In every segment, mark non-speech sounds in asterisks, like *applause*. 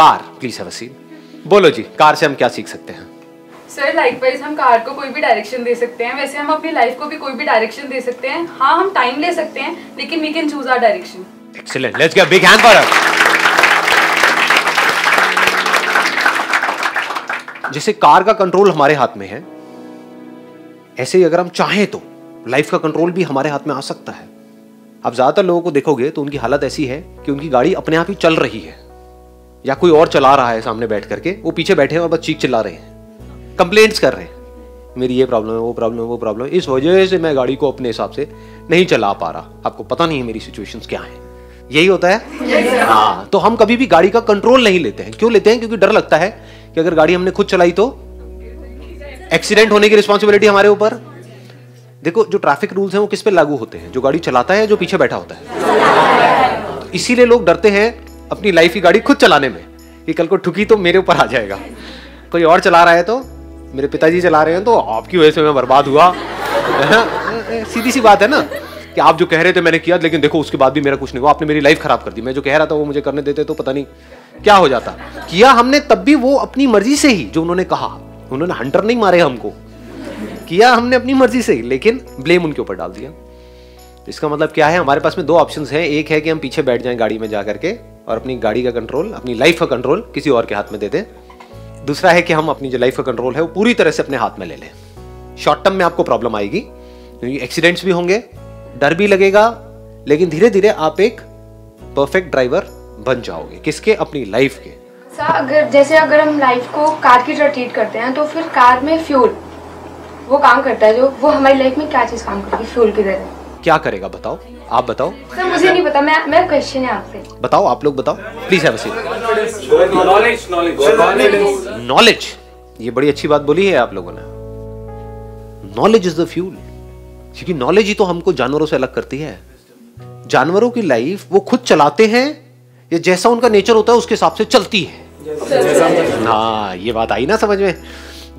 Car please have a seat बोलो जी car से हम क्या सीख सकते हैं? सर लाइकवाइज हम कार को कोई भी डायरेक्शन दे सकते हैं। वैसे हम अपनी लाइफ को भी कोई भी डायरेक्शन दे सकते हैं। हाँ हम टाइम ले सकते हैं लेकिन we can choose our direction excellent let's get big hand for जैसे कार का कंट्रोल हमारे हाथ में है ऐसे ही अगर हम चाहें तो लाइफ का कंट्रोल भी हमारे हाथ में आ सकता है। आप ज़्यादातर लोगों को देखोगे तो उनकी हालत ऐसी है कि उनकी गाड़ी अपने आप ही चल रही है। या कोई और चला रहा है सामने बैठ करके, वो पीछे बैठे हैं और बस चीख चिल्ला रहे हैं। कंप्लेंट्स कर रहे हैं। मेरी ये प्रॉब्लम है, वो प्रॉब्लम है, वो प्रॉब्लम है। इस वजह से मैं गाड़ी को अपने हिसाब से नहीं चला पा रहा। आपको पता नहीं है मेरी सिचुएशंस क्या है। यही होता है? हाँ तो हम कभी भी गाड़ी का कंट्रोल नहीं लेते हैं। क्यों लेते हैं? क्योंकि डर लगता है कि अगर गाड़ी हमने खुद चलाई तो। एक्सीडेंट होने की रिस्पॉन्सिबिलिटी हमारे ऊपर। देखो, जो ट्रैफ़िक रूल्स हैं, वो किस पे लागू होते हैं? जो गाड़ी चलाता है जो पीछे बैठा होता है? इसीलिए लोग डरते हैं अपनी लाइफ की गाड़ी खुद चलाने में, कि कल को ठुकी तो मेरे ऊपर आ जाएगा। कोई और चला रहा है तो मेरे पिताजी चला रहे हैं तो आपकी वजह से मैं बर्बाद हुआ। *laughs* सीधी सी बात है ना, कि आप जो कह रहे थे मैंने किया, लेकिन देखो, उसके बाद भी मेरा कुछ नहीं हुआ। आपने मेरी लाइफ खराब कर दी। मैं जो कह रहा था वो मुझे करने देते तो पता नहीं क्या हो जाता। किया हमने तब भी वो अपनी मर्ज़ी से ही, जो उन्होंने कहा। उन्होंने हंटर नहीं मारे हमको। किया हमने अपनी मर्ज़ी से ही, लेकिन ब्लेम उनके ऊपर डाल दिया। इसका मतलब क्या है? हमारे पास में दो ऑप्शन हैं। एक है कि हम पीछे बैठ जाएँ गाड़ी में जा करके और अपनी गाड़ी का कंट्रोल अपनी लाइफ का कंट्रोल किसी और के हाथ में दे दें। दूसरा है कि हम अपनी जो लाइफ का कंट्रोल है, वो पूरी तरह से अपने हाथ में ले लें। शॉर्ट टर्म में आपको प्रॉब्लम आएगी, क्योंकि एक्सीडेंट्स भी होंगे, डर भी लगेगा, लेकिन धीरे धीरे आप एक परफेक्ट ड्राइवर बन जाओगे, किसके? अपनी लाइफ के। अगर, जैसे अगर हम लाइफ को कार की तरह ट्रीट करते हैं तो फिर कार में फ्यूल वो काम करता है, जो, वो हमारी लाइफ में क्या चीज़ काम करती है? फ्यूल की तरह। क्या करेगा? बताओ। आप बताओ। सर मुझे नहीं पता। मैं मैं क्वेश्चन है आपसे। बताओ आप लोग बताओ। Please have knowledge knowledge knowledge ये बड़ी अच्छी बात बोली है आप लोगों ने। नॉलेज इज़ द फ्यूल क्योंकि नॉलेज ही तो हमको जानवरों से अलग करती है। जानवरों की लाइफ वो खुद चलाते हैं या जैसा उनका नेचर होता है उसके हिसाब से चलती है। हाँ ये बात आई ना समझ में?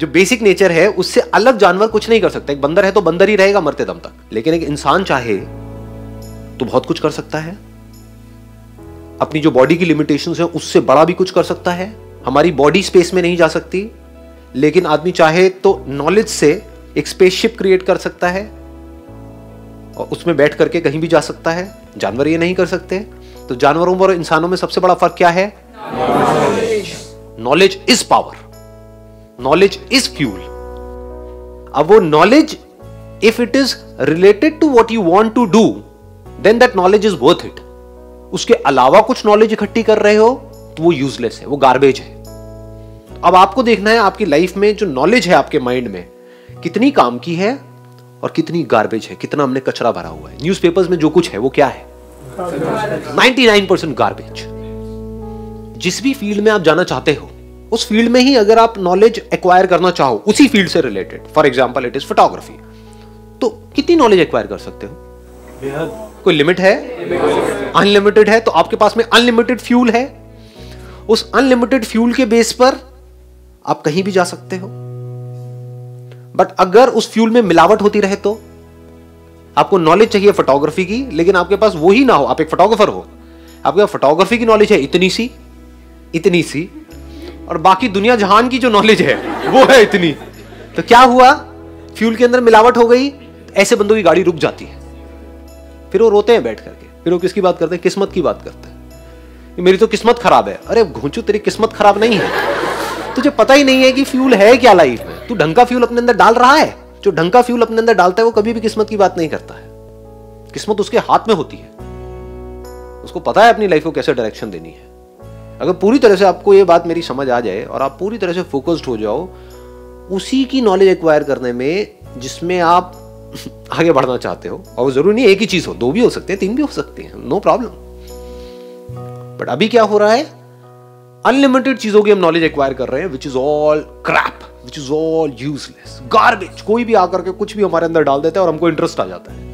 जो बेसिक नेचर है, उससे अलग जानवर कुछ नहीं कर सकता। एक बंदर है तो बंदर ही रहेगा मरते दम तक। लेकिन एक इंसान चाहे तो बहुत कुछ कर सकता है। अपनी जो बॉडी की लिमिटेशंस है, उससे बड़ा भी कुछ कर सकता है। हमारी बॉडी स्पेस में नहीं जा सकती। लेकिन आदमी चाहे तो नॉलेज से एक स्पेसशिप क्रिएट कर सकता है। और उसमें बैठ करके कहीं भी जा सकता है। जानवर ये नहीं कर सकते। तो जानवरों और इंसानों में सबसे बड़ा फ़र्क क्या है? Knowledge is power knowledge is fuel अब वो knowledge if it is related to what you want to do then that knowledge is worth it उसके अलावा कुछ नॉलेज इकट्ठी कर रहे हो तो वो यूजलेस है वो गार्बेज है। अब आपको देखना है आपकी लाइफ में जो नॉलेज है आपके माइंड में कितनी काम की है और कितनी गार्बेज है कितना हमने कचरा भरा हुआ है। न्यूज़पेपर्स में जो कुछ है वो क्या है? 99% गार्बेज जिस भी फ़ील्ड में आप जाना चाहते हो उस फ़ील्ड में ही अगर आप नॉलेज एक्वायर करना चाहो उसी फ़ील्ड से related for example it is photography तो कितनी नॉलेज एक्वायर कर सकते हो? कोई लिमिट है? अनलिमिटेड है तो आपके पास में अनलिमिटेड फ्यूल है। उस अनलिमिटेड फ्यूल के बेस पर आप कहीं भी जा सकते हो। बट अगर उस फ्यूल में मिलावट होती रहे तो आपको नॉलेज चाहिए फोटोग्राफी की लेकिन आपके पास वो ही ना हो आप एक फोटोग्राफर हो। आपके पास फोटोग्राफी की नॉलेज है इतनी सी इतनी सी। और बाकी दुनिया जहान की जो नॉलेज है, वो है इतनी। तो क्या हुआ? फ्यूल के अंदर मिलावट हो गई ऐसे बंदों की गाड़ी रुक जाती है। फिर वो रोते हैं बैठ करके। फिर वो किसकी बात करते हैं? किस्मत की बात करते हैं। मेरी तो किस्मत खराब है। अरे घूंचू, तेरी किस्मत खराब नहीं है। तुझे पता ही नहीं है कि फ्यूल है क्या लाइफ में। तू ढंग का फ्यूल अपने अंदर डाल रहा है। जो ढंग का फ्यूल अपने अंदर डालता है, वो कभी भी किस्मत की बात नहीं करता है। किस्मत उसके हाथ में होती है। उसको पता है अपनी लाइफ को कैसे डायरेक्शन देनी है। अगर पूरी तरह से आपको ये बात मेरी समझ आ जाए और आप पूरी तरह से फोकस्ड हो जाओ, उसी की नॉलेज एक्वायर करने में जिसमें आप *laughs* आगे बढ़ना चाहते हो, और ज़रूरी नहीं एक ही चीज़ हो, दो भी हो सकते हैं, तीन भी हो सकते हैं नो प्रॉब्लम बट अभी क्या हो रहा है? अनलिमिटेड चीज़ों की हम नॉलेज एक्वायर कर रहे हैं which is all crap which is all useless garbage कोई भी आकर के कुछ भी हमारे अंदर डाल देता है और हमको इंटरेस्ट आ जाता है।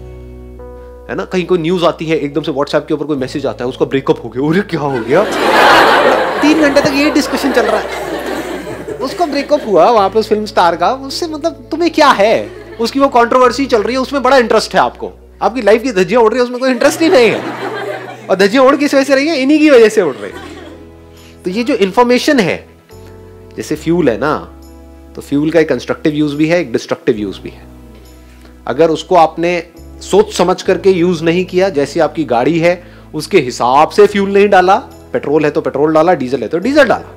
है ना? कहीं कोई न्यूज़ आती है, एकदम से व्हाट्सएप के ऊपर कोई मैसेज आता है, उसका ब्रेकअप हो गया। अरे क्या हो गया? तीन घंटे तक ये डिस्कशन चल रहा है। उसका ब्रेकअप हुआ, वहाँ पे उस फ़िल्म स्टार का। उससे मतलब तुम्हें क्या है? उसकी वो कंट्रोवर्सी चल रही है, उसमें बड़ा इंटरेस्ट है आपको। आपकी लाइफ की धज्जियाँ उड़ रही है, उसमें कोई इंटरेस्ट ही नहीं है। और धज्जियाँ उड़ किस वजह से रही है? इन्हीं की वजह से उड़ रही है। तो ये जो इंफॉर्मेशन है, जैसे फ्यूल है ना तो फ्यूल का एक कंस्ट्रक्टिव यूज़ भी है, एक डिस्ट्रक्टिव यूज़ भी है। अगर उसको आपने सोच समझ करके यूज़ नहीं किया जैसी आपकी गाड़ी है उसके हिसाब से फ्यूल नहीं डाला पेट्रोल है तो पेट्रोल डाला डीजल है तो डीजल डाला।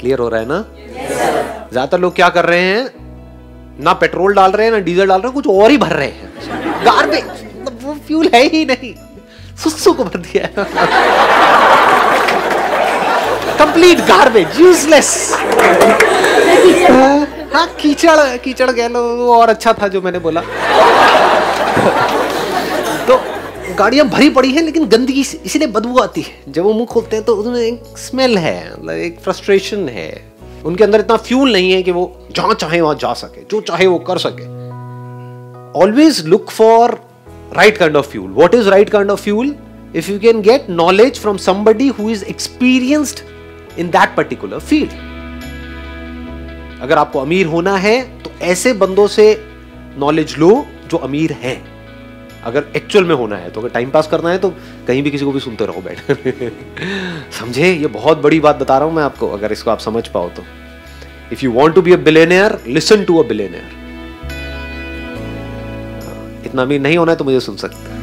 क्लियर हो रहा है ना? Yes, ज़्यादातर लोग क्या कर रहे हैं ना पेट्रोल डाल रहे हैं ना डीजल डाल रहे हैं कुछ और ही भर रहे हैं। गार्बेज मतलब वो फ्यूल है ही नहीं। सुसु को भर दिया कंप्लीट गार्बेज यूजलेस हाँ कीचड़ कीचड़ कह लो वो और अच्छा था जो मैंने बोला। तो गाड़ियाँ भरी पड़ी हैं, लेकिन गंदगी इसीलिए बदबू आती है। जब वो मुँह खोलते हैं तो उसमें एक स्मेल है मतलब एक फ्रस्ट्रेशन है। उनके अंदर इतना फ्यूल नहीं है कि वो जहाँ चाहे वहाँ जा सके, जो चाहे वो कर सके। Always look for right kind of fuel what is right kind of fuel if you can get knowledge from somebody who is experienced in that particular field अगर आपको अमीर होना है तो ऐसे बंदों से नॉलेज लो जो अमीर हैं। अगर एक्चुअल में होना है तो अगर टाइम पास करना है तो कहीं भी किसी को भी सुनते रहो बैठ। *laughs* समझे? ये बहुत बड़ी बात बता रहा हूँ मैं आपको, अगर इसको आप समझ पाओ तो। If you want to be a billionaire listen to a billionaire इतना अमीर नहीं होना है तो मुझे सुन सकते